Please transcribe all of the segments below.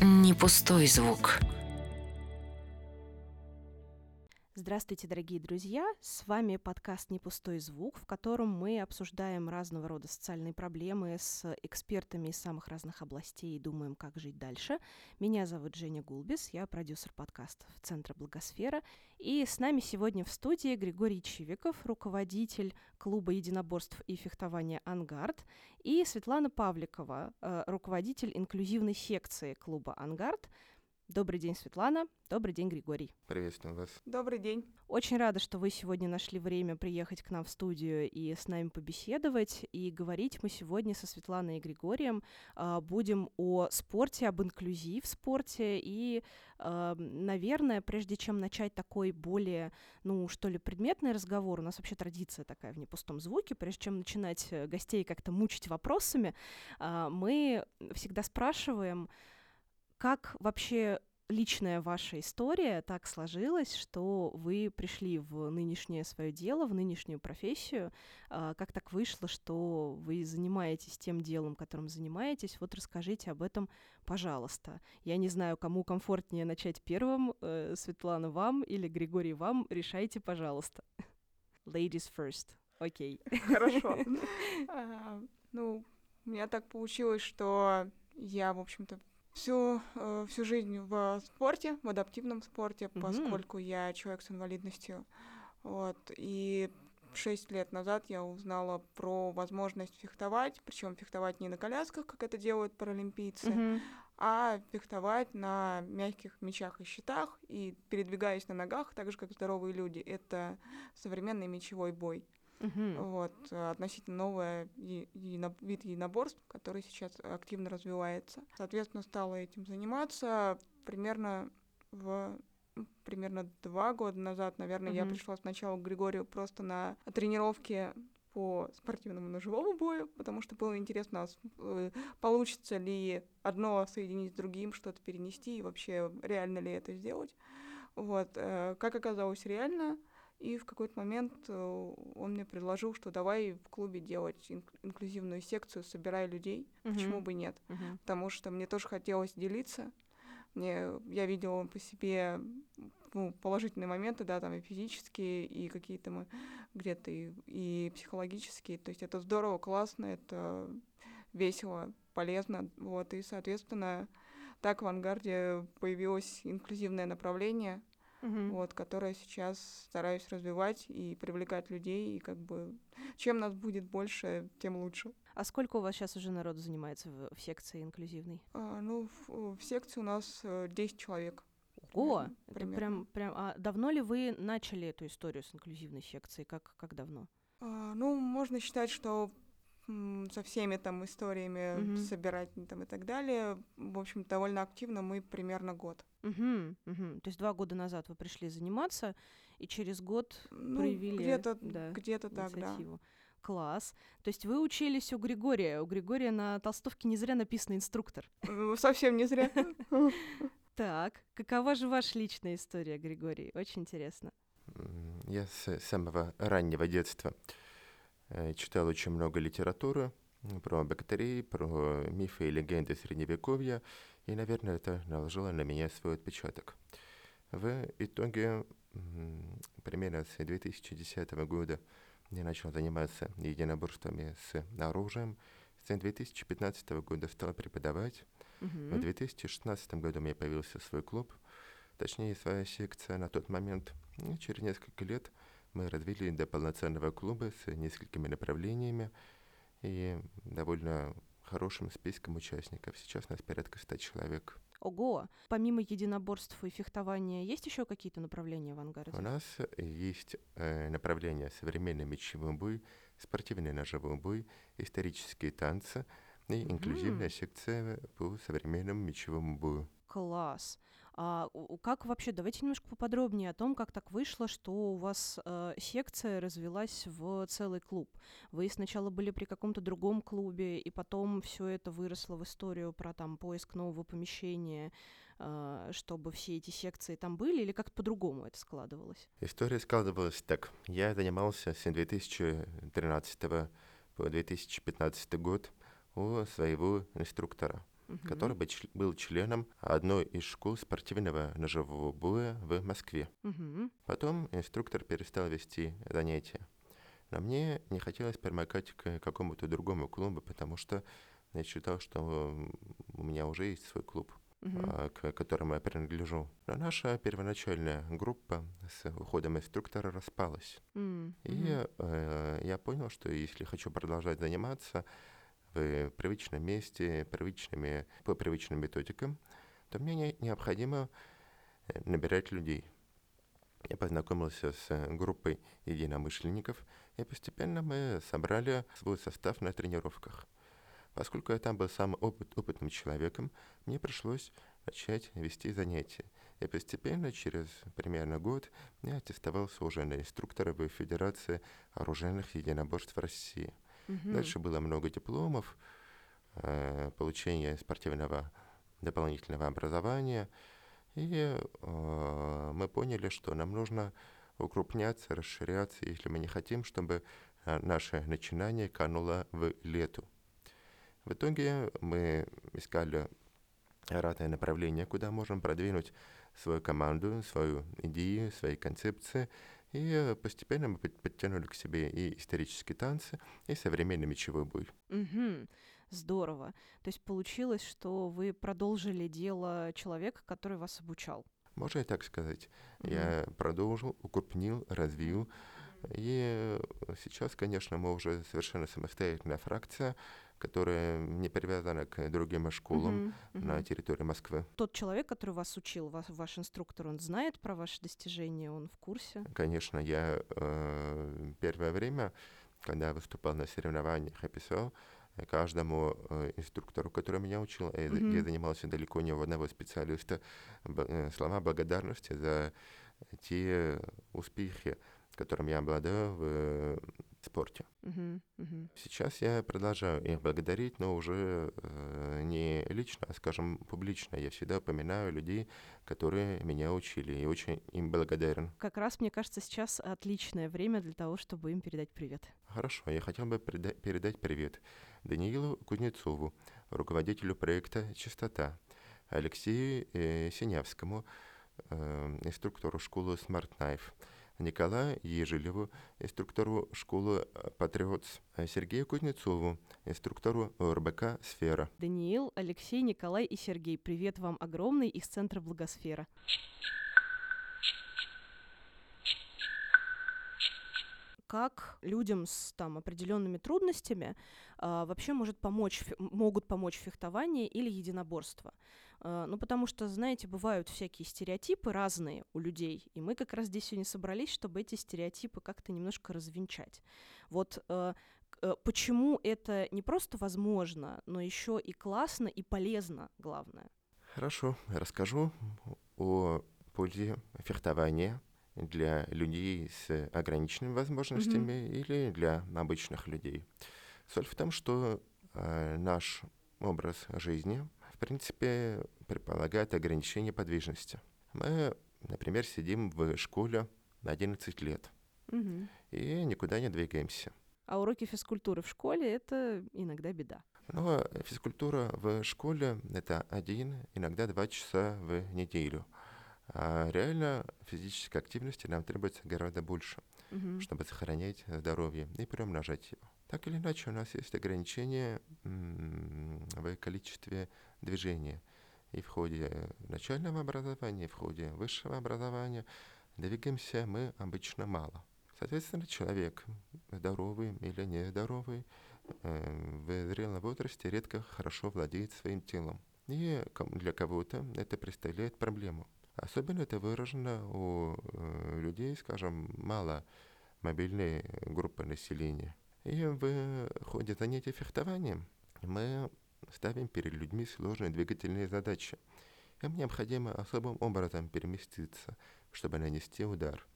не пустой звук. Здравствуйте, дорогие друзья! С вами подкаст «Не пустой звук», в котором мы обсуждаем разного рода социальные проблемы с экспертами из самых разных областей и думаем, как жить дальше. Меня зовут Женя Гулбис, я продюсер подкастов Центра Благосфера. И с нами сегодня в студии Григорий Чивиков, руководитель клуба единоборств и фехтования «Ангард», и Светлана Павликова, э, руководитель инклюзивной секции клуба «Ангард», Добрый день, Светлана. Добрый день, Григорий. Приветствую вас. Добрый день. Очень рада, что вы сегодня нашли время приехать к нам в студию и с нами побеседовать. И говорить мы сегодня со Светланой и Григорием э, будем о спорте, об инклюзив спорте. И, э, наверное, прежде чем начать такой более, ну, что ли, предметный разговор, у нас вообще традиция такая в непустом звуке, прежде чем начинать э, гостей как-то мучить вопросами, э, мы всегда спрашиваем, как вообще личная ваша история так сложилась, что вы пришли в нынешнее свое дело, в нынешнюю профессию? А, как так вышло, что вы занимаетесь тем делом, которым занимаетесь? Вот расскажите об этом, пожалуйста. Я не знаю, кому комфортнее начать первым, э, Светлана вам или Григорий вам, решайте, пожалуйста. Ladies first. Окей. Хорошо. А, ну, у меня так получилось, что я, в общем-то, всю, э, всю жизнь в спорте, в адаптивном спорте, mm-hmm. поскольку я человек с инвалидностью. Вот. И шесть лет назад я узнала про возможность фехтовать, причем фехтовать не на колясках, как это делают паралимпийцы, mm-hmm. а фехтовать на мягких мечах и щитах и передвигаясь на ногах, так же как здоровые люди. Это современный мечевой бой. Uh-huh. Вот, э, относительно новый е- е- вид единоборств, который сейчас активно развивается. Соответственно, стала этим заниматься примерно в примерно два года назад, наверное, uh-huh. я пришла сначала к Григорию просто на тренировки по спортивному ножевому бою, потому что было интересно, э, получится ли одно соединить с другим, что-то перенести, и вообще реально ли это сделать. Вот. Э, как оказалось, реально. И в какой-то момент э, он мне предложил, что давай в клубе делать инклюзивную секцию, собирая людей. Uh-huh. Почему бы нет? Uh-huh. Потому что мне тоже хотелось делиться. Мне, я видела по себе ну, положительные моменты, да, там и физические, и какие-то мы где-то и, и психологические. То есть это здорово, классно, это весело, полезно. Вот, и, соответственно, так в «Авангарде» появилось инклюзивное направление — угу. вот, которое сейчас стараюсь развивать и привлекать людей, и как бы чем нас будет больше, тем лучше. А сколько у вас сейчас уже народу занимается в, в секции инклюзивной? А, ну, в, в секции у нас 10 э, человек. О, это прям, прям. А давно ли вы начали эту историю с инклюзивной секцией? Как, как давно? А, ну, можно считать, что со всеми там историями mm-hmm. собирать там и так далее. В общем, довольно активно мы примерно год. Угу, угу. То есть два года назад вы пришли заниматься, и через год ну, проявили где-то, да, где-то так, да. Класс. То есть вы учились у Григория. У Григория на толстовке не зря написано инструктор. Э, совсем не зря. Так, какова же ваша личная история, Григорий? Очень интересно. Я с самого раннего детства э, читал очень много литературы про бактерии, про мифы и легенды Средневековья, и, наверное, это наложило на меня свой отпечаток. В итоге, примерно с 2010 года я начал заниматься единоборствами с оружием. С 2015 года стал преподавать. Uh-huh. В 2016 году у меня появился свой клуб, точнее своя секция на тот момент. И через несколько лет мы развили до полноценного клуба с несколькими направлениями и довольно хорошим списком участников. Сейчас у нас порядка 100 человек. Ого! Помимо единоборств и фехтования, есть еще какие-то направления в ангаре? У нас есть э, направления современный мечевой бой, спортивный ножевой бой, исторические танцы и инклюзивная mm-hmm. секция по современному мечевому бою. Класс. А как вообще, давайте немножко поподробнее о том, как так вышло, что у вас э, секция развилась в целый клуб. Вы сначала были при каком-то другом клубе, и потом все это выросло в историю про там поиск нового помещения, э, чтобы все эти секции там были, или как-то по-другому это складывалось? История складывалась так. Я занимался с 2013 по 2015 год у своего инструктора. Который бы чл- был членом одной из школ спортивного ножевого боя в Москве. Мгм. Потом инструктор перестал вести занятия. Но мне не хотелось примыкать к какому-то другому клубу, потому что я считал, что у меня уже есть свой клуб, а, к которому я принадлежу. Но наша первоначальная группа с уходом инструктора распалась. М, И э, я понял, что если хочу продолжать заниматься в привычном месте, привычными, по привычным методикам, то мне не- необходимо э, набирать людей. Я познакомился с э, группой единомышленников, и постепенно мы собрали свой состав на тренировках. Поскольку я там был самым опыт- опытным человеком, мне пришлось начать вести занятия. И постепенно, через примерно год, я аттестовался уже на инструктора в Федерации оружейных единоборств России. Мгм. Дальше было много дипломов, э, получение спортивного дополнительного образования. И э, мы поняли, что нам нужно укрупняться, расширяться, если мы не хотим, чтобы э, наше начинание кануло в лету. В итоге мы искали разные направления, куда можем продвинуть свою команду, свою идею, свои концепции. И постепенно мы под- подтянули к себе и исторические танцы, и современный мечевой бой. Мгм. Здорово. То есть получилось, что вы продолжили дело человека, который вас обучал. Можно и так сказать. Мгм. Я продолжил, укрупнил, развил. И сейчас, конечно, мы уже совершенно самостоятельная фракция, которая не привязана к другим школам Мгм, на территории Москвы. Тот человек, который вас учил, вас, ваш инструктор, он знает про ваши достижения, он в курсе? Конечно, я э, первое время, когда выступал на соревнованиях, я писал э, каждому э, инструктору, который меня учил, я, за- я Мгм. занимался далеко не у одного специалиста, э, слова благодарности за те успехи, которыми я обладаю в э, спорте. Мгм, мгм. Сейчас я продолжаю их благодарить, но уже э, не лично, а, скажем, публично. Я всегда упоминаю людей, которые меня учили, и очень им благодарен. Как раз, мне кажется, сейчас отличное время для того, чтобы им передать привет. Хорошо, я хотел бы переда- передать привет Даниилу Кузнецову, руководителю проекта «Чистота», Алексею э, Синявскому, э, инструктору школы Smart Knife, Николаю Ежелеву, инструктору школы э, Патриотс, э, Сергею Кузнецову, инструктору РБК «Сфера». Даниил, Алексей, Николай и Сергей, привет вам огромный из Центра Благосфера. Как людям с там определенными трудностями а, вообще может помочь, могут помочь фехтование или единоборство? А, ну, потому что, знаете, бывают всякие стереотипы разные у людей, и мы как раз здесь сегодня собрались, чтобы эти стереотипы как-то немножко развенчать. Вот э, э, почему это не просто возможно, но еще и классно и полезно, главное. Хорошо, расскажу о пользе фехтования для людей с ограниченными возможностями или для обычных людей. Соль в том, что э, наш образ жизни, в принципе, предполагает ограничение подвижности. Мы, например, сидим в школе на 11 лет Мгм. и никуда не двигаемся. А уроки физкультуры в школе это иногда беда. Но физкультура в школе — это один, иногда два часа в неделю. А реально физической активности нам требуется гораздо больше, Мгм. чтобы сохранять здоровье и приумножать его. Так или иначе, у нас есть ограничения в количестве движения. И в ходе начального образования, и в ходе высшего образования двигаемся мы обычно мало. Соответственно, человек здоровый или нездоровый э, в зрелом возрасте редко хорошо владеет своим телом. И для кого-то это представляет проблему. Особенно это выражено у э, людей, скажем, мало мобильной группы населения. И в ходе занятий фехтованием мы ставим перед людьми сложные двигательные задачи. Им необходимо особым образом переместиться, чтобы нанести удар.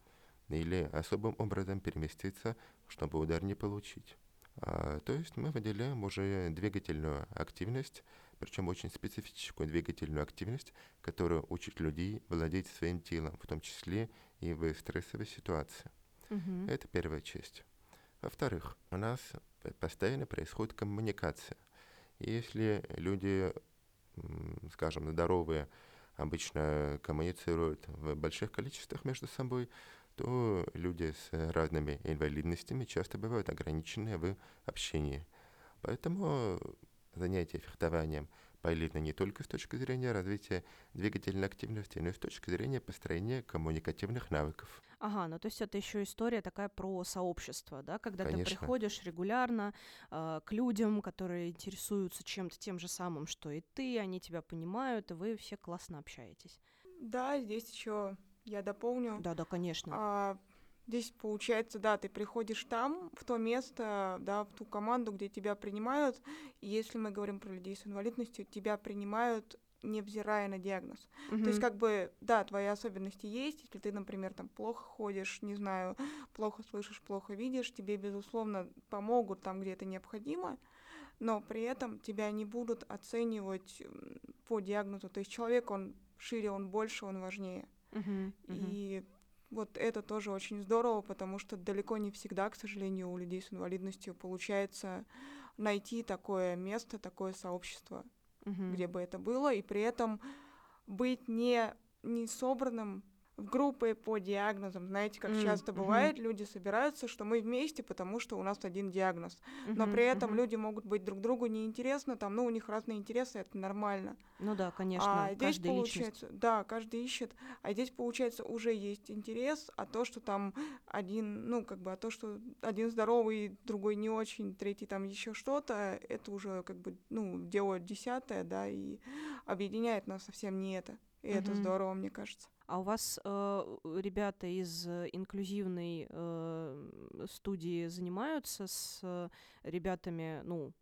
Или особым образом переместиться, чтобы удар не получить. А, то есть мы выделяем уже двигательную активность, причем очень специфическую двигательную активность, которая учит людей владеть своим телом, в том числе и в стрессовой ситуации. Мгм. Это первая часть. Во-вторых, у нас постоянно происходит коммуникация. Если люди скажем, здоровые, обычно коммуницируют в больших количествах между собой, то люди с разными инвалидностями часто бывают ограничены в общении. Поэтому занятия фехтованием полезны не только с точки зрения развития двигательной активности, но и с точки зрения построения коммуникативных навыков. Ага, ну то есть это еще история такая про сообщество, да, когда Конечно. ты приходишь регулярно э, к людям, которые интересуются чем-то тем же самым, что и ты, они тебя понимают, и вы все классно общаетесь. Да, здесь еще я дополню. Да, да, конечно. А, здесь получается, да, ты приходишь там, в то место, да, в ту команду, где тебя принимают. И если мы говорим про людей с инвалидностью, тебя принимают невзирая на диагноз. То есть, как бы, да, твои особенности есть. Если ты, например, там плохо ходишь, не знаю, плохо слышишь, плохо видишь, тебе, безусловно, помогут там, где это необходимо, но при этом тебя не будут оценивать по диагнозу. То есть человек, он шире, он больше, он важнее. Мгм, мгм. И вот это тоже очень здорово, потому что далеко не всегда, к сожалению, у людей с инвалидностью получается найти такое место, такое сообщество, Мгм. где бы это было, и при этом быть не, не собранным в группы по диагнозам. Знаете, как М, часто бывает, люди собираются, что мы вместе, потому что у нас один диагноз. Но Мгм, при этом мгм. люди могут быть друг другу неинтересны, там, ну, у них разные интересы, это нормально. Ну да, конечно, А здесь каждая личность. получается, да, каждый ищет, а здесь получается уже есть интерес, а то, что там один, ну как бы, а то, что один здоровый, другой не очень, третий там еще что-то, это уже как бы, ну делает десятое, да, и объединяет нас совсем не это, и это Мгм. здорово, мне кажется. А у вас э, ребята из э, инклюзивной э, студии занимаются с э, ребятами, ну,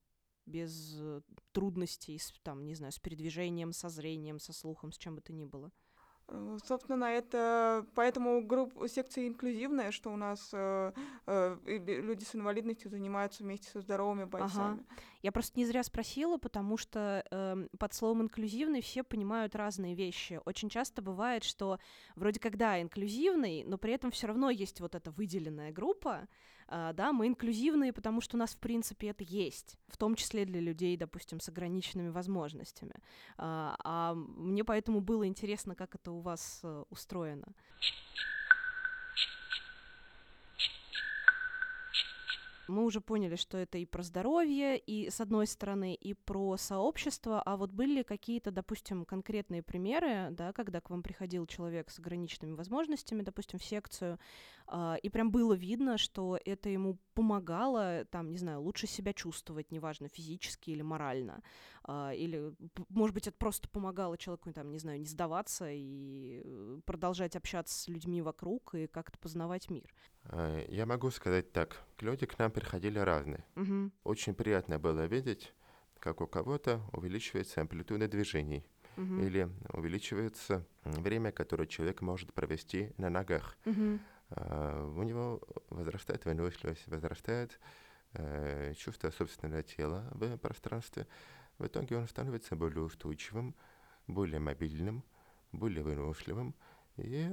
без э, трудностей, с, там, не знаю, с передвижением, со зрением, со слухом, с чем бы то ни было? Э, Собственно, это поэтому группа секция инклюзивная, что у нас э, э, люди с инвалидностью занимаются вместе со здоровыми бойцами. Я просто не зря спросила, потому что эм, под словом инклюзивный все понимают разные вещи. Очень часто бывает, что вроде как да, инклюзивный, но при этом все равно есть вот эта выделенная группа. А, да, мы инклюзивные, потому что у нас, в принципе, это есть, в том числе для людей, допустим, с ограниченными возможностями. А, а мне поэтому было интересно, как это у вас э, устроено. Мы уже поняли, что это и про здоровье, и с одной стороны, и про сообщество. А вот были ли какие-то, допустим, конкретные примеры, да, когда к вам приходил человек с ограниченными возможностями, допустим, в секцию, а, и прям было видно, что это ему помогало, там, не знаю, лучше себя чувствовать, неважно, физически или морально, а, или, может быть, это просто помогало человеку, там, не знаю, не сдаваться и э, продолжать общаться с людьми вокруг и как-то познавать мир. Э, Я могу сказать так, люди к нам приходили разные. Мгм. Очень приятно было видеть, как у кого-то увеличивается амплитуда движений Мгм. или увеличивается время, которое человек может провести на ногах. Мгм. А, У него возрастает выносливость, возрастает э, чувство собственного тела в пространстве. В итоге он становится более устойчивым, более мобильным, более выносливым. И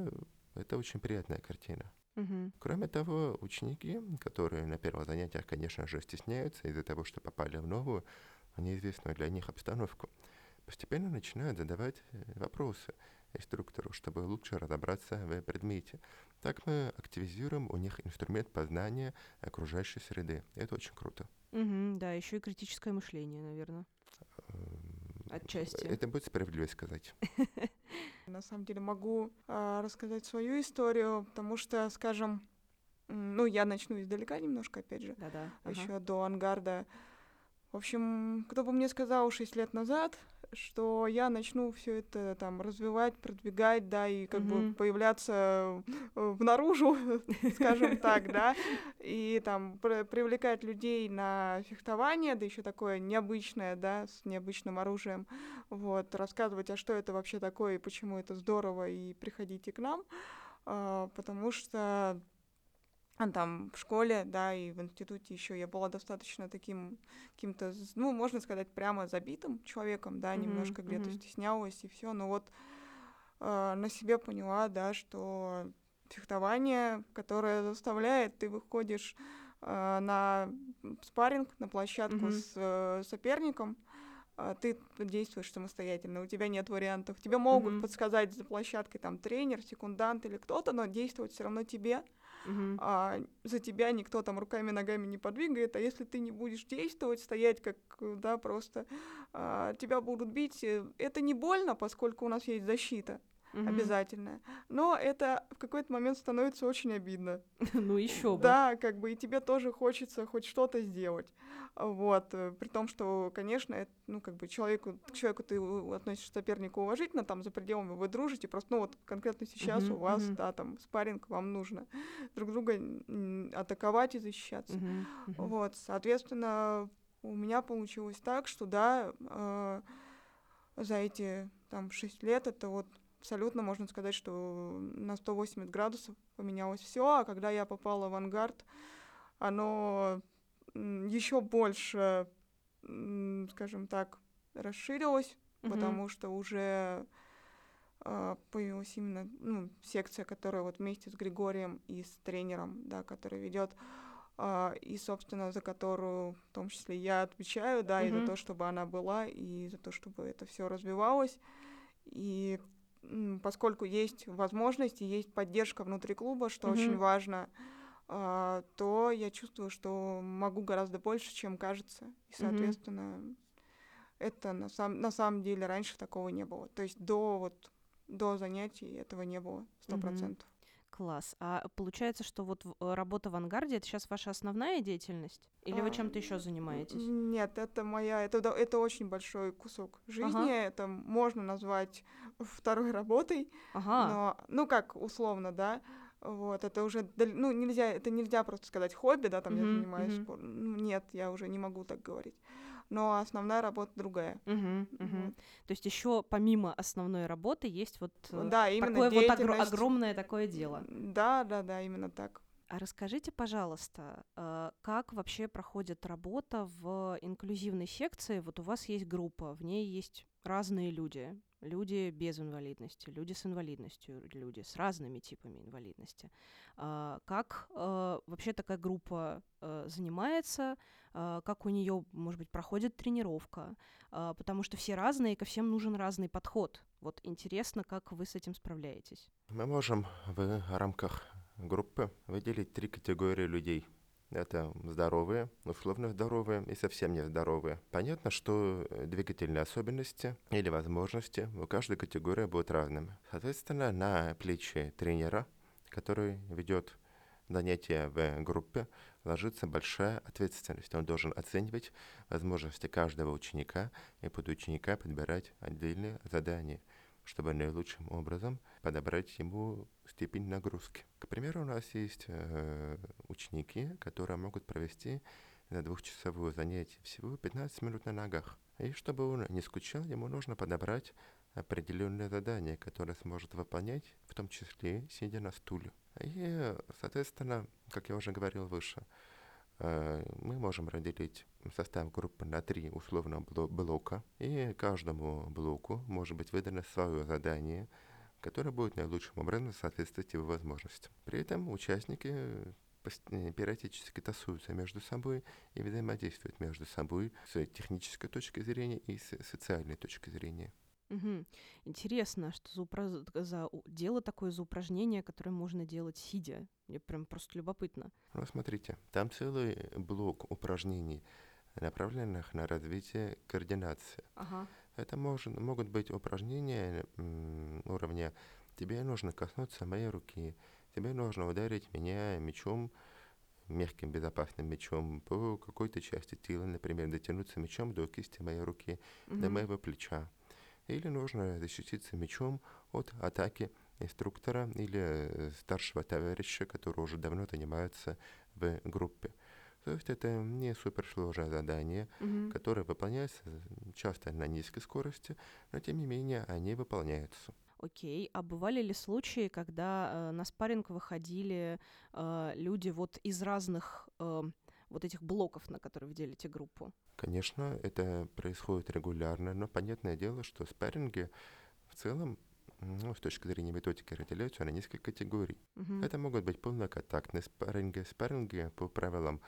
это очень приятная картина. Мгм. Кроме того, ученики, которые на первых занятиях, конечно же, стесняются из-за того, что попали в новую, неизвестную для них обстановку, постепенно начинают задавать э, вопросы инструктору, чтобы лучше разобраться в предмете. Так мы активизируем у них инструмент познания окружающей среды. Это очень круто. Мгм, да, еще и критическое мышление, наверное. Отчасти. Это будет справедливо сказать. На самом деле могу а, рассказать свою историю, потому что, скажем, ну, я начну издалека немножко, опять же, Да-да. ага. еще до ангарда. В общем, кто бы мне сказал 6 лет назад, что я начну все это там развивать, продвигать, да, и как бы Мгм. появляться в наружу, скажем так, да, и там пр- привлекать людей на фехтование, да еще такое необычное, да, с необычным оружием, вот, рассказывать, а что это вообще такое и почему это здорово, и приходите к нам, а, потому что а, там в школе, да, и в институте еще я была достаточно таким каким-то, ну, можно сказать, прямо забитым человеком, да, Мгм, немножко где-то мгм. стеснялась и все, но вот э, на себе поняла, да, что фехтование, которое заставляет, ты выходишь э, на спарринг, на площадку Мгм. с э, соперником, а, ты действуешь самостоятельно, у тебя нет вариантов. Тебе могут Мгм. подсказать за площадкой там тренер, секундант или кто-то, но действовать все равно тебе. Мгм. А за тебя никто там руками, ногами не подвигает, а если ты не будешь действовать, стоять как, да, просто а, тебя будут бить, э, это не больно, поскольку у нас есть защита Мгм. обязательная, но это в какой-то момент становится очень обидно. Ну еще бы. Да, как бы и тебе тоже хочется хоть что-то сделать. Вот. э, При том, что, конечно, это, ну, как бы человеку, к человеку ты относишься сопернику уважительно, там за пределами вы дружите, просто, ну, вот конкретно сейчас Мгм, у вас, мгм. да, там спарринг, вам нужно друг друга атаковать и защищаться. Мгм, мгм. Вот, соответственно, у меня получилось так, что да, э, за эти там шесть лет это вот абсолютно можно сказать, что на 180 градусов поменялось все, а когда я попала в авангард, оно еще больше, скажем так, расширилось, Мгм. потому что уже а, появилась именно ну, секция, которая вот вместе с Григорием и с тренером, да, который ведет, а, и, собственно, за которую в том числе я отвечаю, да, и за то, чтобы она была, и за то, чтобы это все развивалось. И поскольку есть возможность и есть поддержка внутри клуба, что очень Мгм. важно, а, то я чувствую, что могу гораздо больше, чем кажется. И, соответственно, это на, сам, на самом деле раньше такого не было. То есть до вот до занятий этого не было сто процентов. Класс. А получается, что вот э, работа в ангарде это сейчас ваша основная деятельность? Или вы А, чем-то еще занимаетесь? Нет, это моя, это, это очень большой кусок жизни. Это можно назвать второй работой. Ага. Но, ну как, условно, да. Вот, это уже, ну, нельзя, это нельзя просто сказать хобби, да, там я Мгм, занимаюсь мгм. спортом. Ну, нет, я уже не могу так говорить. Но основная работа другая. Мгм, мгм. Вот. То есть еще помимо основной работы есть вот э, Да, именно такое вот деятельность. огромное такое дело. Да, да, да, именно так. А расскажите, пожалуйста, э, как вообще проходит работа в инклюзивной секции? Вот у вас есть группа, в ней есть разные люди. Люди без инвалидности, люди с инвалидностью, люди с разными типами инвалидности. А, Как э, вообще такая группа э, занимается? А, Как у нее, может быть, проходит тренировка? А, Потому что все разные, и ко всем нужен разный подход. Вот интересно, как вы с этим справляетесь. Мы можем в рамках группы выделить три категории людей. Это здоровые, условно здоровые и совсем нездоровые. Понятно, что э, двигательные особенности или возможности у каждой категории будут разными. Соответственно, на плечи тренера, который ведет занятия в группе, ложится большая ответственность. Он должен оценивать возможности каждого ученика и под ученика подбирать отдельные задания чтобы наилучшим образом подобрать ему степень нагрузки. К примеру, у нас есть э, ученики, которые могут провести на двухчасовое занятие всего 15 минут на ногах. И чтобы он не скучал, ему нужно подобрать определенные задания, которые сможет выполнять, в том числе сидя на стуле. И, соответственно, как я уже говорил выше, э, мы можем разделить состав группы на три условно бло- блока, и каждому блоку может быть выдано свое задание, которое будет наилучшим образом соответствовать его возможностям. При этом участники э, периодически тасуются между собой и взаимодействуют между собой с технической точки зрения и с социальной точки зрения. Мгм. Интересно, что за, упра- за дело такое за упражнение, которое можно делать сидя. Мне прям просто любопытно. Ну, смотрите, там целый блок упражнений, направленных на развитие координации. Ага. Это может, могут быть упражнения уровня «тебе нужно коснуться моей руки», «тебе нужно ударить меня мечом, мягким безопасным мечом по какой-то части тела, например, дотянуться мечом до кисти моей руки, до моего плеча». Или нужно защититься мечом от атаки инструктора или э, старшего товарища, который уже давно занимается в группе. То есть это не суперсложное задание, Мгм. которые выполняются часто на низкой скорости, но тем не менее они выполняются. Окей. А бывали ли случаи, когда э, на спарринг выходили э, люди вот из разных э, вот этих блоков, на которые вы делите группу? Конечно, это происходит регулярно, но понятное дело, что спарринги в целом, ну, с точки зрения методики разделяются на несколько категорий. Мгм. Это могут быть полноконтактные спарринги, спарринги по правилам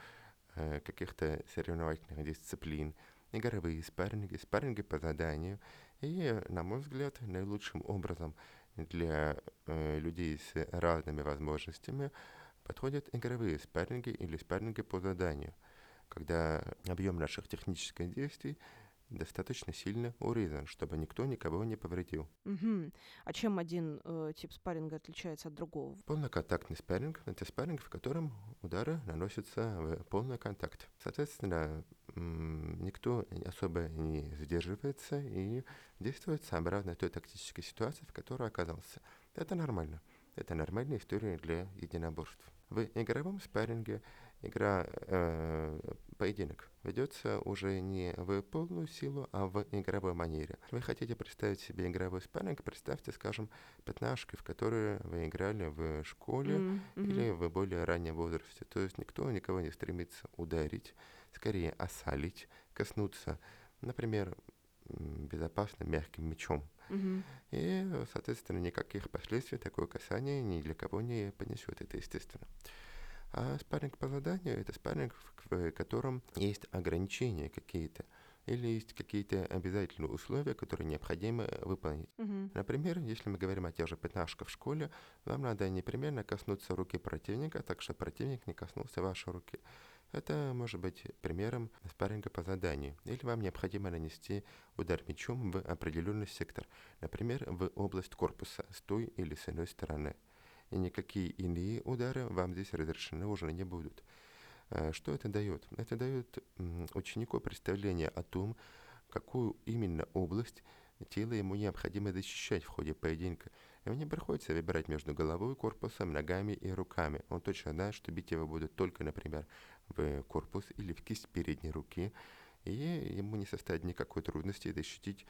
э, каких-то соревновательных дисциплин, игровые спарринги, спарринги по заданию. И, на мой взгляд, наилучшим образом для э, людей с разными возможностями подходят игровые спарринги или спарринги по заданию, когда объем наших технических действий достаточно сильно урезан, чтобы никто никого не повредил. Мгм. А чем один э, тип спарринга отличается от другого? Полноконтактный спарринг– это спарринг, в котором удары наносятся в полный контакт. Соответственно, никто особо не сдерживается и действует сообразно той тактической ситуации, в которой оказался. Это нормально. Это нормальная история для единоборств. В игровом спарринге игра, э, поединок ведется уже не в полную силу, а в игровой манере. Вы хотите представить себе игровой спарринг, представьте, скажем, пятнашки, в которые вы играли в школе М, мгм. или в более раннем возрасте. То есть никто никого не стремится ударить, скорее осалить, коснуться, например, безопасно мягким мечом. Мгм. И, соответственно, никаких последствий такое касание ни для кого не понесет, это естественно. А спарринг по заданию – это спарринг, в котором есть ограничения какие-то или есть какие-то обязательные условия, которые необходимо выполнить. Мгм. Например, если мы говорим о тех же пятнашках в школе, вам надо непременно коснуться руки противника, так что противник не коснулся вашей руки. Это может быть примером спарринга по заданию. Или вам необходимо нанести удар мечом в определенный сектор, например, в область корпуса с той или с иной стороны. И никакие иные удары вам здесь разрешены уже не будут. Э, Что это дает? Это дает ученику представление о том, какую именно область тела ему необходимо защищать в ходе поединка. Ему не приходится выбирать между головой, корпусом, ногами и руками. Он точно знает, что бить его будут только, например, в корпус или в кисть передней руки, и ему не составит никакой трудности защитить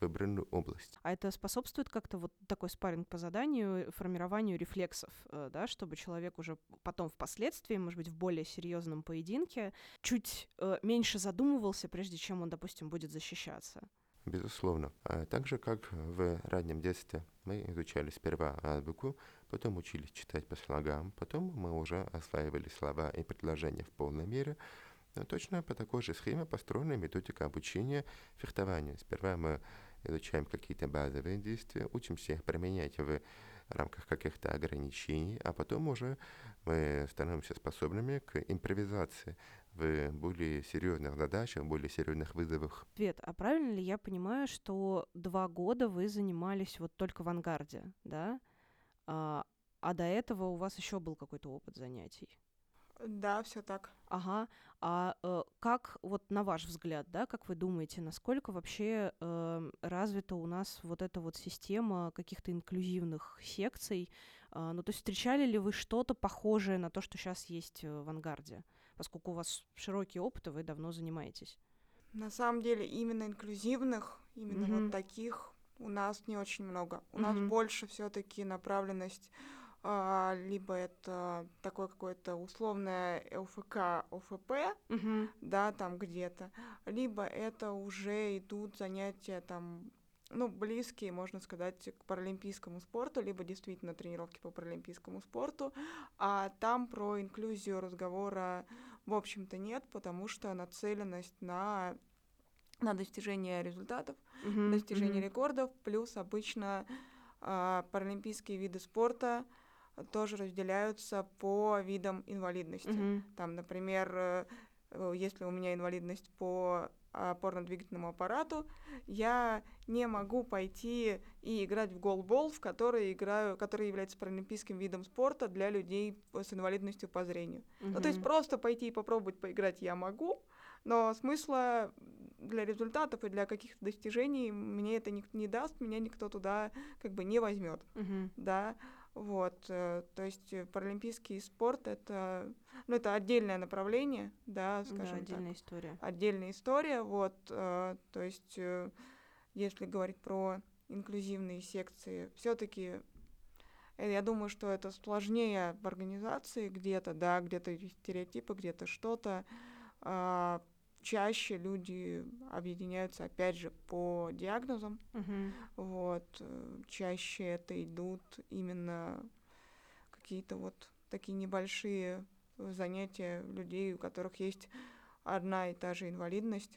выбранную область. А это способствует как-то вот такой спарринг по заданию формированию рефлексов, э, да, чтобы человек уже потом впоследствии, может быть, в более серьезном поединке, чуть э, меньше задумывался, прежде чем он, допустим, будет защищаться. Безусловно. А так же, как в раннем детстве мы изучали сперва азбуку, потом учились читать по слогам, потом мы уже осваивали слова и предложения в полной мере. Но точно по такой же схеме построена методика обучения фехтованию. Сперва мы изучаем какие-то базовые действия, учимся их применять в рамках каких-то ограничений, а потом уже мы становимся способными к импровизации в более серьезных задачах, более серьезных вызовах. Свет, а правильно ли я понимаю, что два года вы занимались вот только в ангарде, да? А, а до этого у вас еще был какой-то опыт занятий? Да, все так. Ага. А э, как, вот на ваш взгляд, да, как вы думаете, насколько вообще э, развита у нас вот эта вот система каких-то инклюзивных секций? А, ну, то есть встречали ли вы что-то похожее на то, что сейчас есть э, в ангарде? Поскольку у вас широкий опыт, и вы давно занимаетесь. На самом деле именно инклюзивных, именно Мгм. вот таких у нас не очень много. У нас Мгм. больше все-таки направленность либо это такое какое-то условное ЛФК, ОФП, Мгм. да, там где-то, либо это уже идут занятия там, ну, близкие, можно сказать, к паралимпийскому спорту, либо действительно тренировки по паралимпийскому спорту, а там про инклюзию разговора, в общем-то, нет, потому что нацеленность на на достижение результатов, Мгм. достижение Мгм. рекордов, плюс обычно а, паралимпийские виды спорта тоже разделяются по видам инвалидности. Мгм. Там, например, э, э, если у меня инвалидность по опорно-двигательному аппарату, я не могу пойти и играть в голбол, в который играю, который является паралимпийским видом спорта для людей с инвалидностью по зрению. Ну, то есть просто пойти и попробовать поиграть я могу, но смысла для результатов и для каких-то достижений мне это ник- не даст, меня никто туда как бы не возьмет, Мгм. да, вот, э, то есть э, паралимпийский спорт это, ну, это отдельное направление, да, Да, скажем так отдельная история. отдельная история, вот, э, то есть, если говорить про инклюзивные секции, все-таки я думаю, что это сложнее в организации где-то, да, где-то стереотипы, где-то что-то. Чаще люди объединяются, опять же, по диагнозам, Мгм. вот, э, чаще это идут именно какие-то вот такие небольшие занятия людей, у которых есть одна и та же инвалидность.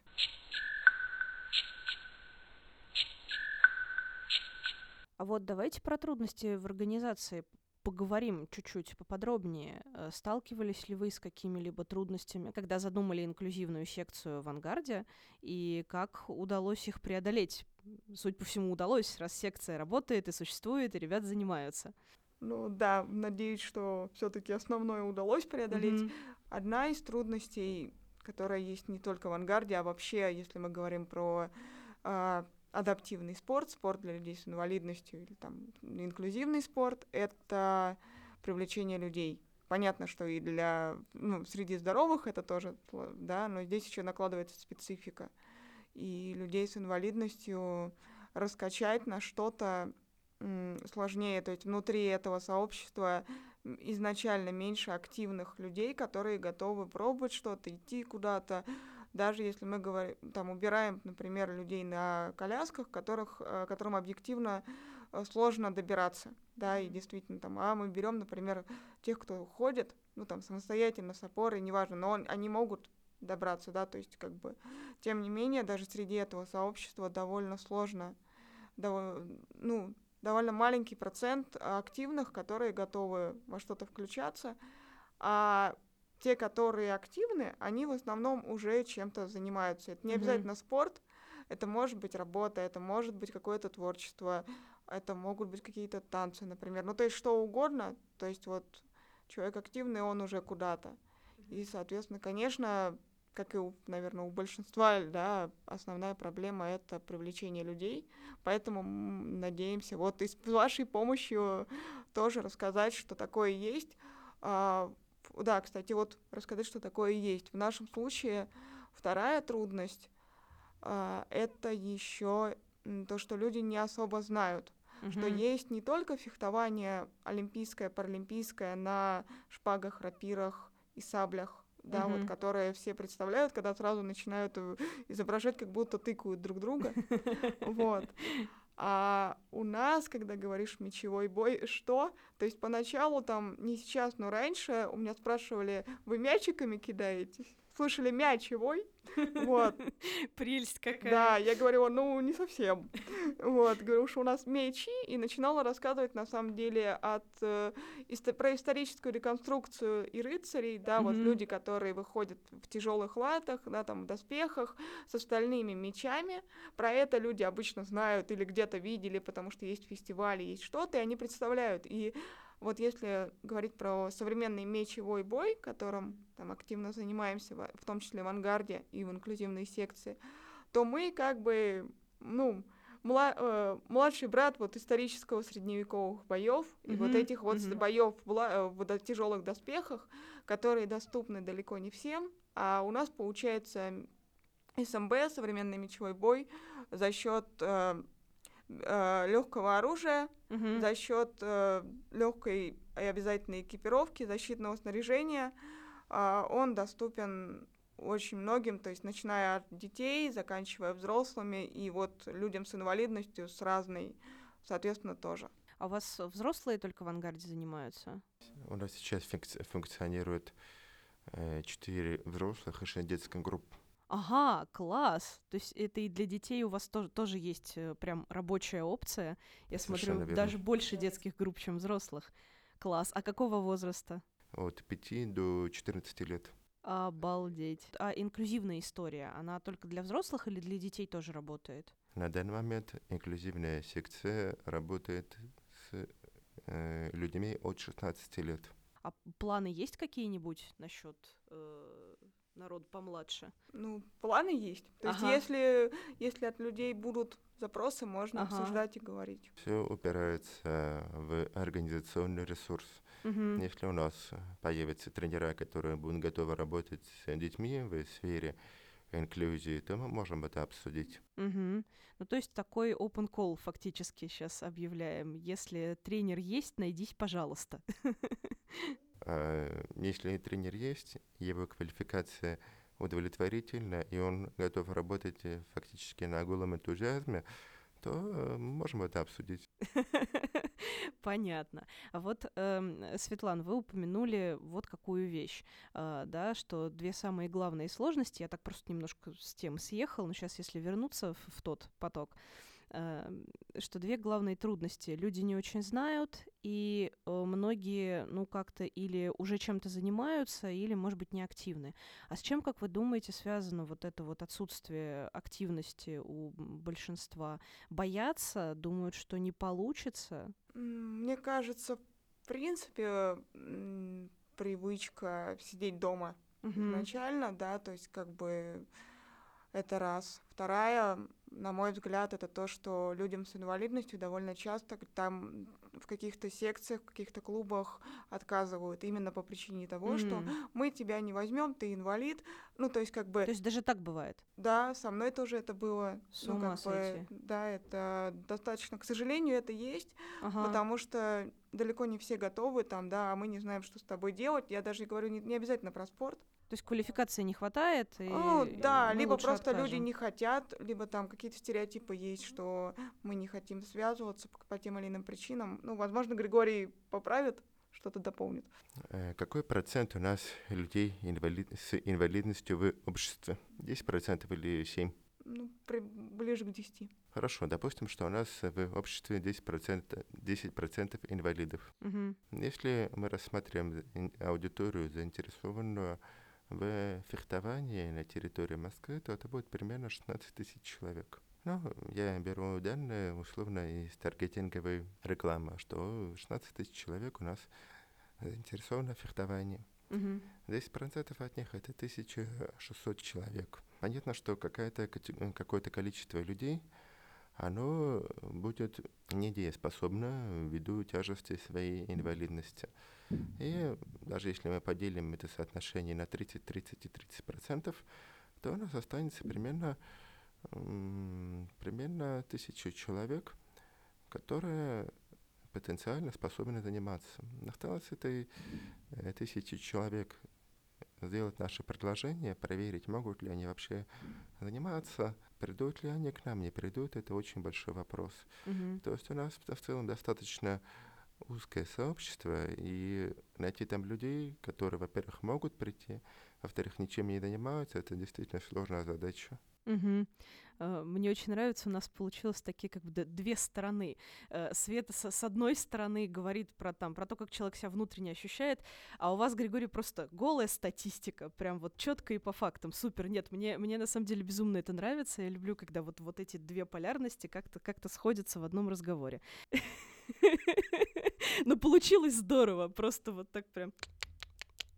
А вот давайте про трудности в организации поговорим чуть-чуть поподробнее. Э, сталкивались ли вы с какими-либо трудностями, когда задумали инклюзивную секцию в «Ангарде», и как удалось их преодолеть? Суть по всему, удалось, раз секция работает и существует, и ребят занимаются. Ну да, надеюсь, что все-таки основное удалось преодолеть. Мгм. Одна из трудностей, которая есть не только в «Ангарде», а вообще, если мы говорим про а, адаптивный спорт, спорт для людей с инвалидностью или там инклюзивный спорт, это привлечение людей. Понятно, что и для ну, среди здоровых это тоже, да, но здесь еще накладывается специфика. И людей с инвалидностью раскачать на что-то сложнее. То есть внутри этого сообщества изначально меньше активных людей, которые готовы пробовать что-то, идти куда-то, даже если мы говорим, там, убираем, например, людей на колясках, которых, э, которым объективно э, сложно добираться, да, и действительно там, а мы берем, например, тех, кто ходит, ну, там, самостоятельно, с опорой, неважно, но он- они могут добраться, да, то есть, как бы, тем не менее, даже среди этого сообщества довольно сложно, дово- ну, довольно маленький процент активных, которые готовы во что-то включаться, а те, которые активны, они в основном уже чем-то занимаются. Это не Мгм. обязательно спорт, это может быть работа, это может быть какое-то творчество, это могут быть какие-то танцы, например. Ну, то есть что угодно. То есть вот человек активный, он уже куда-то. И, соответственно, конечно, как и, у, наверное, у большинства, да, основная проблема — это привлечение людей. Поэтому надеемся вот и с вашей помощью тоже рассказать, что такое есть. Да, кстати, вот рассказать, что такое есть. В нашем случае вторая трудность а, это еще то, что люди не особо знают, что Мгм. есть не только фехтование олимпийское, паралимпийское на шпагах, рапирах и саблях, да, вот Мгм. которые все представляют, когда сразу начинают э, изображать, как будто тыкают друг друга. Вот. А у нас, когда говоришь мечевой бой, что? То есть поначалу там, не сейчас, но раньше у меня спрашивали, вы мячиками кидаетесь? Слышали мячевой? Вот. Прелесть какая. Да, я говорила, ну, не совсем. Вот, говорю, что у нас мечи, и начинала рассказывать, на самом деле, от, э, исто- про историческую реконструкцию и рыцарей, да, вот люди, которые выходят в тяжелых латах, да, там, в доспехах, с остальными мечами. Про это люди обычно знают или где-то видели, потому что есть фестивали, есть что-то, и они представляют. И вот если говорить про современный мечевой бой, которым там активно занимаемся, в том числе в ангарде и в инклюзивной секции, то мы как бы, ну, мла- э, младший брат вот исторического средневековых боев и вот этих вот мгм. боев в тяжелых доспехах, которые доступны далеко не всем, а у нас получается СМБ, современный мечевой бой, за счет легкого оружия, Мгм. за счет легкой и обязательной экипировки, защитного снаряжения, а, он доступен очень многим, то есть начиная от детей, заканчивая взрослыми и вот людям с инвалидностью с разной, соответственно, тоже. А у вас взрослые только в ангарде занимаются? У нас сейчас функци- функционирует э, четыре взрослых и шесть детских групп. Ага, класс. То есть это и для детей у вас тоже, тоже есть э, прям рабочая опция. Я Совершенно смотрю, верно. даже больше детских групп, чем взрослых. Класс. А какого возраста? От 5 до 14 лет. Обалдеть. А инклюзивная история, она только для взрослых или для детей тоже работает? На данный момент инклюзивная секция работает с э, людьми от 16 лет. А планы есть какие-нибудь насчет э, народа помладше? Ну, планы есть. То есть Ага. если, если от людей будут запросы, можно Ага. обсуждать и говорить. Все упирается в организационный ресурс. Мгм. Если у нас появятся тренера, которые будут готовы работать с детьми в сфере инклюзии, то мы можем это обсудить. Мгм. Ну, то есть такой open call фактически сейчас объявляем. Если тренер есть, найдись, пожалуйста. А Если тренер есть, его квалификация удовлетворительна, и он готов работать э, фактически на голом энтузиазме, то э, можем это обсудить. Понятно. А вот, эм, Светлана, вы упомянули вот какую вещь, э, да, что две самые главные сложности, я так просто немножко с тем съехал, но сейчас, если вернуться в, в тот поток, что две главные трудности. Люди не очень знают, и э, многие, ну, как-то или уже чем-то занимаются, или, может быть, неактивны. А с чем, как вы думаете, связано вот это вот отсутствие активности у большинства? Боятся, думают, что не получится? Мне кажется, в принципе, привычка сидеть дома угу. изначально, да, то есть как бы это раз. Вторая, на мой взгляд, это то, что людям с инвалидностью довольно часто там в каких-то секциях, в каких-то клубах отказывают именно по причине того, mm. что мы тебя не возьмем, ты инвалид. Ну, то есть как бы... То есть даже так бывает? Да, со мной тоже это было. С ну, ума как бы, да, это достаточно, к сожалению, это есть, ага. потому что далеко не все готовы там, да, а мы не знаем, что с тобой делать. Я даже говорю не, не обязательно про спорт. То есть квалификации не хватает? И ну, да, либо просто откажем. люди не хотят, либо там какие-то стереотипы есть, что мы не хотим связываться по, по тем или иным причинам. Ну, возможно, Григорий поправит, что-то дополнит. Э, какой процент у нас людей инвалид... с инвалидностью в обществе? 10% или 7%? Ну, при... ближе к 10. Хорошо, допустим, что у нас в обществе 10%, 10% инвалидов. Угу. Если мы рассматриваем аудиторию, заинтересованную в фехтовании на территории Москвы, то это будет примерно 16 тысяч человек. Ну, я беру данные условно из таргетинговой рекламы, что 16 тысяч человек у нас заинтересованы в фехтовании. Угу. 10% от них это 1600 человек. Понятно, что какое-то количество людей оно будет недееспособно ввиду тяжести своей инвалидности. И даже если мы поделим это соотношение на 30, 30 и 30 процентов, то у нас останется примерно, примерно тысячу человек, которые потенциально способны заниматься. Осталось этой э, тысячи человек сделать наше предложение, проверить, могут ли они вообще заниматься, придут ли они к нам, не придут, это очень большой вопрос. Mm-hmm. То есть у нас в целом достаточно узкое сообщество, и найти там людей, которые, во-первых, могут прийти, во-вторых, ничем не занимаются, это действительно сложная задача. Угу. Мне очень нравится, у нас получилось такие как бы две стороны. Э, Света с, одной стороны говорит про, там, про то, как человек себя внутренне ощущает, а у вас, Григорий, просто голая статистика, прям вот четко и по фактам. Супер. Нет, мне, мне на самом деле безумно это нравится. Я люблю, когда вот, вот эти две полярности как-то как сходятся в одном разговоре. Но получилось здорово, просто вот так прям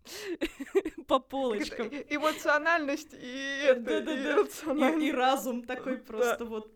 по полочкам. Эмоциональность и это, да, да, да. И, и разум такой просто вот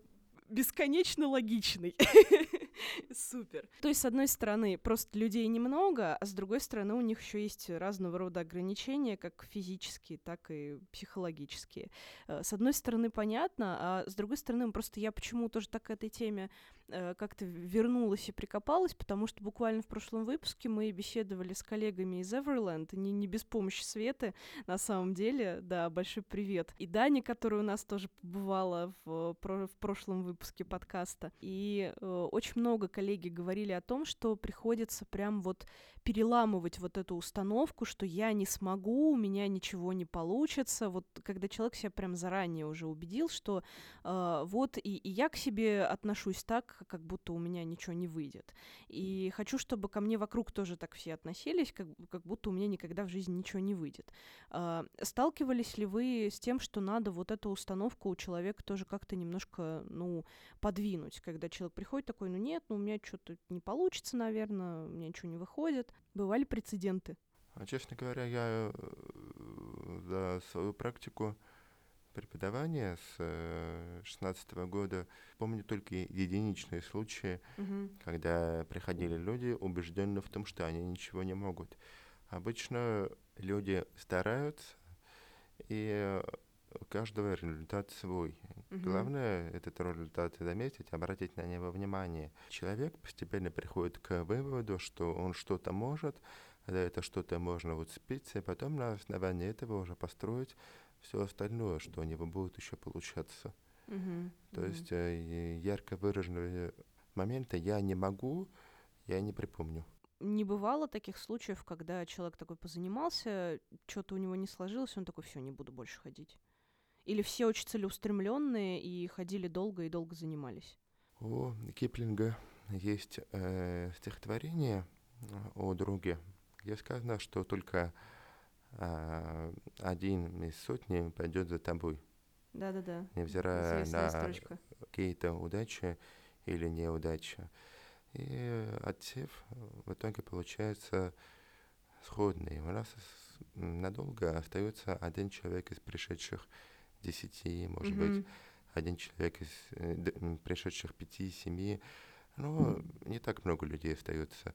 бесконечно логичный. Супер. То есть, с одной стороны, просто людей немного, а с другой стороны, у них еще есть разного рода ограничения, как физические, так и психологические. Э, с одной стороны, понятно, а с другой стороны, просто я почему тоже так к этой теме Э, как-то вернулась и прикопалась, потому что буквально в прошлом выпуске мы беседовали с коллегами из Everland, не, не без помощи Светы, на самом деле, да, большой привет. И Дани, которая у нас тоже побывала в, в прошлом выпуске подкаста. И э, очень много коллеги говорили о том, что приходится прям вот переламывать вот эту установку, что я не смогу, у меня ничего не получится. Вот когда человек себя прям заранее уже убедил, что э, вот и, и я к себе отношусь так, как будто у меня ничего не выйдет. И хочу, чтобы ко мне вокруг тоже так все относились, как, как будто у меня никогда в жизни ничего не выйдет. Э, сталкивались ли вы с тем, что надо вот эту установку у человека тоже как-то немножко, ну, подвинуть, когда человек приходит такой, ну нет, ну у меня что-то не получится, наверное, у меня ничего не выходит. Бывали прецеденты? А, честно говоря, я э, за свою практику преподавания с 2016 -го года помню только единичные случаи, угу. когда приходили люди, убежденные в том, что они ничего не могут. Обычно люди стараются, и у каждого результат свой. Угу. Главное этот результат заметить, обратить на него внимание. Человек постепенно приходит к выводу, что он что-то может, за это что-то можно вот спиться, и потом на основании этого уже построить все остальное, что у него будет еще получаться. Мгм, То мгм. есть э, ярко выраженного момента я не могу, я не припомню. Не бывало таких случаев, когда человек такой позанимался, что-то у него не сложилось, он такой, все, не буду больше ходить. Или все очень целеустремленные и ходили долго и долго занимались. У Киплинга есть э, стихотворение о друге, где сказано, что только а, один из сотни пойдет за тобой, Да-да-да. невзирая Известная на строчка. какие-то удачи или неудачи. И отсев в итоге получается сходный. У нас надолго остается один человек из пришедших десяти, может быть, Мгм. один человек из э, пришедших пяти, семи. Но не так много людей остается,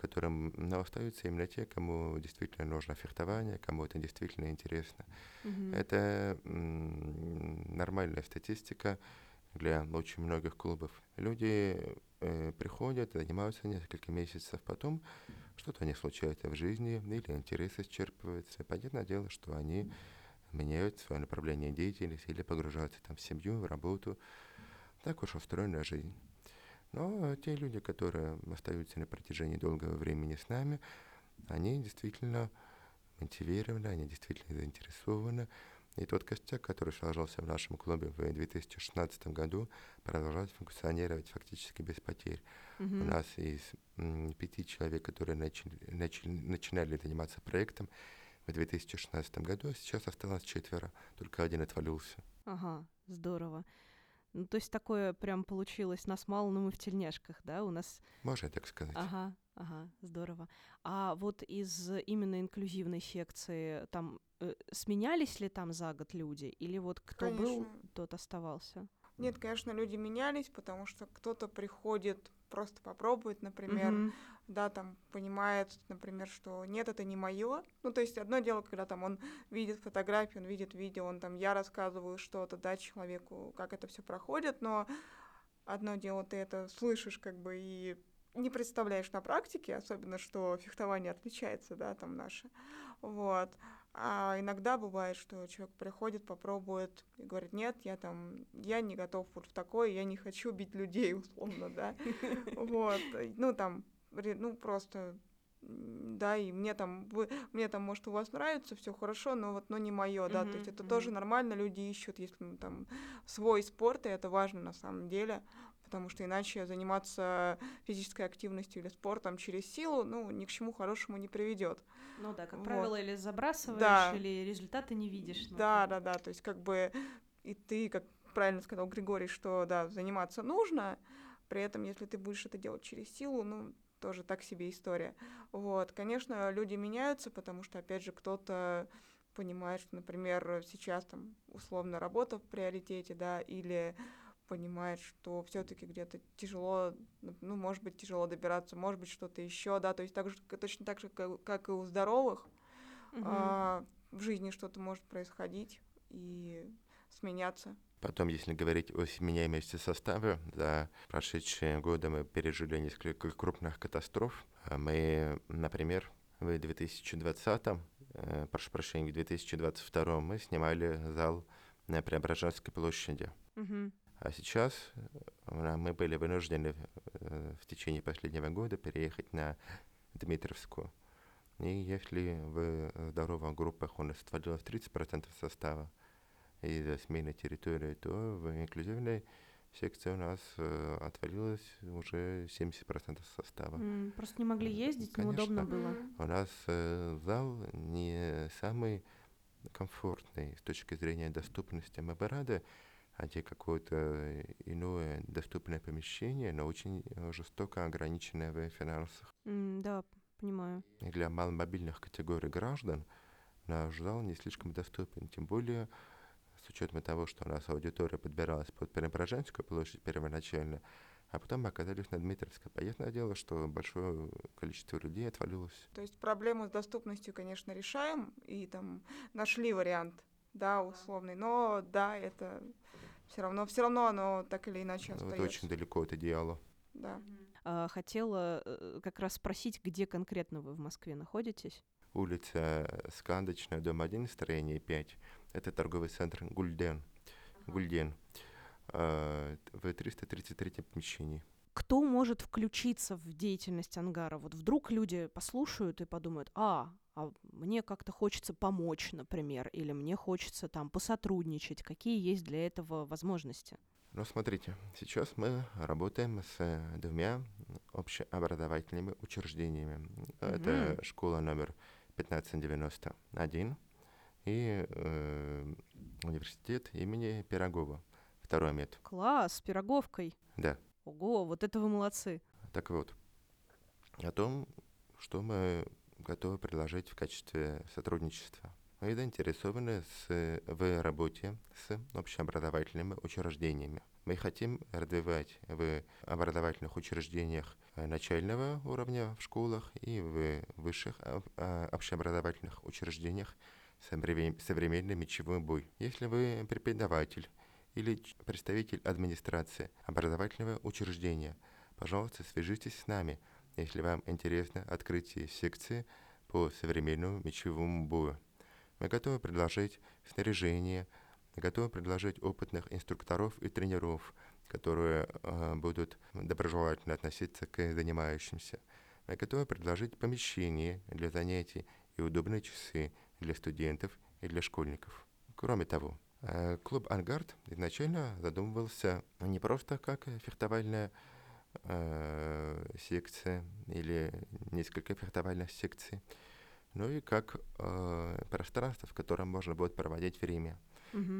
которым, но остаются именно те, кому действительно нужно фехтование, кому это действительно интересно. Мгм. Это нормальная статистика для очень многих клубов. Люди э, приходят, занимаются несколько месяцев, потом что-то не случается в жизни, или интерес исчерпывается. Понятное дело, что они меняют свое направление деятельности или погружаются там в семью, в работу. Так уж устроена жизнь. Но те люди, которые остаются на протяжении долгого времени с нами, они действительно мотивированы, они действительно заинтересованы. И тот костяк, который сложился в нашем клубе в 2016 году, продолжает функционировать фактически без потерь. У Мгм. нас из м, пяти человек, которые начали, начали- начинали заниматься проектом в 2016 году, а сейчас осталось четверо, только один отвалился. Ага, здорово. Ну, то есть такое прям получилось нас мало, но мы в тельняшках, да? У нас Можно так сказать? Ага, ага, здорово. А вот из именно инклюзивной секции там э, сменялись ли там за год люди? Или вот кто был, Конечно. тот оставался? Нет, конечно, люди менялись, потому что кто-то приходит просто попробовать, например, Мгм. да, там понимает, например, что нет, это не мое. Ну, то есть одно дело, когда там он видит фотографии, он видит видео, он там, я рассказываю что-то, да, человеку, как это все проходит, но одно дело, ты это слышишь, как бы, и не представляешь на практике, особенно, что фехтование отличается, да, там наше, вот. А иногда бывает, что человек приходит, попробует и говорит, нет, я там, я не готов вот в такое, я не хочу бить людей, условно, да, вот, ну, там, ну, просто, да, и мне там, вы, мне там, может, у вас нравится, все хорошо, но вот, но не мое, да, то Мгм, есть это тоже мгм. нормально, люди ищут, если ну, там свой спорт, и это важно на самом деле, потому что иначе заниматься физической активностью или спортом через силу, ну, ни к чему хорошему не приведет. Ну да, как Вот. правило, или забрасываешь, Да. или результаты не видишь. ну, Да, да, да, то есть как бы и ты, как правильно сказал Григорий, что, да, заниматься нужно, при этом, если ты будешь это делать через силу, ну, тоже так себе история. Вот, конечно, люди меняются, потому что, опять же, кто-то понимает, что, например, сейчас там условно работа в приоритете, да, или понимает, что все-таки где-то тяжело, ну, может быть, тяжело добираться, может быть, что-то еще, да, то есть так же, точно так же, как, как и у здоровых, Мгм. а, в жизни что-то может происходить и сменяться. Потом, если говорить о сменяемости состава, за прошедшие годы мы пережили несколько крупных катастроф. А Мы, например, в 2020, э, прошу прощения, в 2022 мы снимали зал на Преображенской площади. Мгм. А сейчас э, мы были вынуждены э, в течение последнего года переехать на Дмитровскую. И если в здоровых группах у нас отвалилось 30% состава из-за смены территории, то в инклюзивной секции у нас э, отвалилось уже 70% состава. М, Просто не могли ездить, Конечно. неудобно было. У нас э, зал не самый комфортный с точки зрения доступности. Мы бы рады найти какое-то иное доступное помещение, но очень э, жестоко ограниченное в финансах. М, Да, понимаю. И для маломобильных категорий граждан наш зал не слишком доступен, тем более с учетом того, что у нас аудитория подбиралась под Преображенскую площадь первоначально, а потом мы оказались на Дмитровской. Понятное дело, что большое количество людей отвалилось. То есть проблему с доступностью, конечно, решаем и там нашли вариант, да, условный, но да, это все равно, все равно оно так или иначе Это остается. очень далеко от идеала. Да. А, Хотела э, как раз спросить, где конкретно вы в Москве находитесь? Улица Скандочная, дом 1, строение 5. Это торговый центр Гульден. Гульден. э, в 333 помещении. Кто может включиться в деятельность ангара? Вот вдруг люди послушают и подумают, а, а мне как-то хочется помочь, например, или мне хочется там посотрудничать. Какие есть для этого возможности? Ну, смотрите, сейчас мы работаем с двумя общеобразовательными учреждениями. Это Мгм. школа номер 1591 и э, университет имени Пирогова, второй мед. Класс, с пироговкой. Да. Ого, вот это вы молодцы. Так вот, о том, что мы готовы предложить в качестве сотрудничества. Мы заинтересованы с, в работе с общеобразовательными учреждениями. Мы хотим развивать в образовательных учреждениях э, начального уровня в школах и в высших об- а, общеобразовательных учреждениях современ- современный мечевой бой. Если вы преподаватель или представитель администрации образовательного учреждения, пожалуйста, свяжитесь с нами, если вам интересно открытие секции по современному мечевому бою. Мы готовы предложить снаряжение, готовы предложить опытных инструкторов и тренеров, которые э, будут доброжелательно относиться к занимающимся. Мы готовы предложить помещение для занятий и удобные часы для студентов и для школьников. Кроме того, клуб «Ангард» изначально задумывался не просто как фехтовальная э, секция или несколько фехтовальных секций, но и как э, пространство, в котором можно будет проводить время.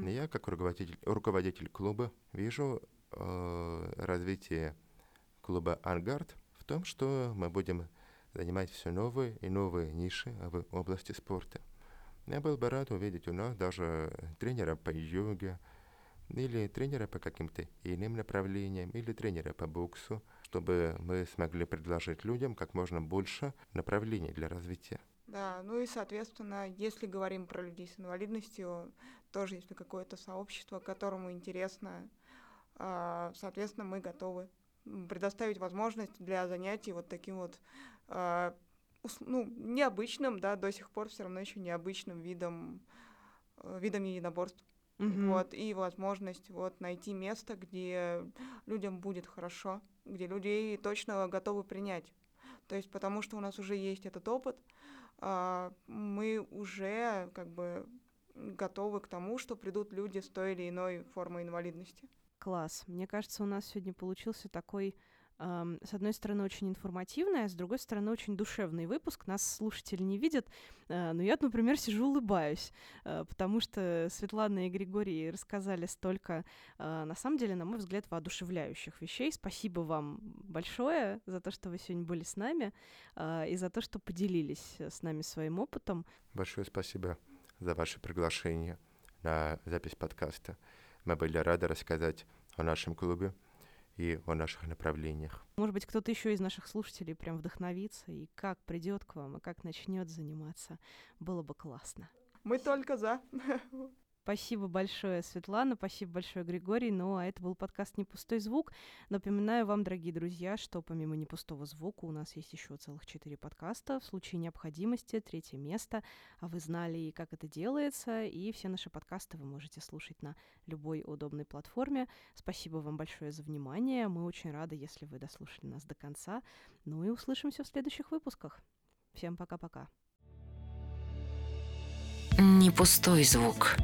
И Я, как руководитель, руководитель клуба, вижу э, развитие клуба «Ангард» в том, что мы будем занимать все новые и новые ниши в области спорта. Я был бы рад увидеть у нас даже тренера по йоге, или тренера по каким-то иным направлениям, или тренера по боксу, чтобы мы смогли предложить людям как можно больше направлений для развития. Да, ну и, соответственно, если говорим про людей с инвалидностью, тоже если какое-то сообщество, которому интересно, а, соответственно, мы готовы предоставить возможность для занятий вот таким вот, а, ну, необычным, да, до сих пор все равно еще необычным видом, э, видом единоборств. Мгм. Вот, и возможность вот найти место, где людям будет хорошо, где людей точно готовы принять. То есть потому что у нас уже есть этот опыт, а, мы уже как бы готовы к тому, что придут люди с той или иной формой инвалидности. Класс. Мне кажется, у нас сегодня получился такой, с одной стороны, очень информативный, а с другой стороны, очень душевный выпуск. Нас слушатели не видят, э, но я, например, сижу улыбаюсь, э, потому что Светлана и Григорий рассказали столько, э, на самом деле, на мой взгляд, воодушевляющих вещей. Спасибо вам большое за то, что вы сегодня были с нами и за то, что поделились с нами своим опытом. Большое спасибо за ваше приглашение на запись подкаста. Мы были рады рассказать о нашем клубе и о наших направлениях. Может быть, кто-то еще из наших слушателей прям вдохновится и как придет к вам, и как начнет заниматься. Было бы классно. Мы только за. Спасибо большое, Светлана, спасибо большое, Григорий. Ну, а это был подкаст «Не пустой звук». Напоминаю вам, дорогие друзья, что помимо «Не пустого звука» у нас есть еще целых четыре подкаста. В случае необходимости третье место. А вы знали, как это делается. И все наши подкасты вы можете слушать на любой удобной платформе. Спасибо вам большое за внимание. Мы очень рады, если вы дослушали нас до конца. Ну и услышимся в следующих выпусках. Всем пока-пока. Не пустой звук.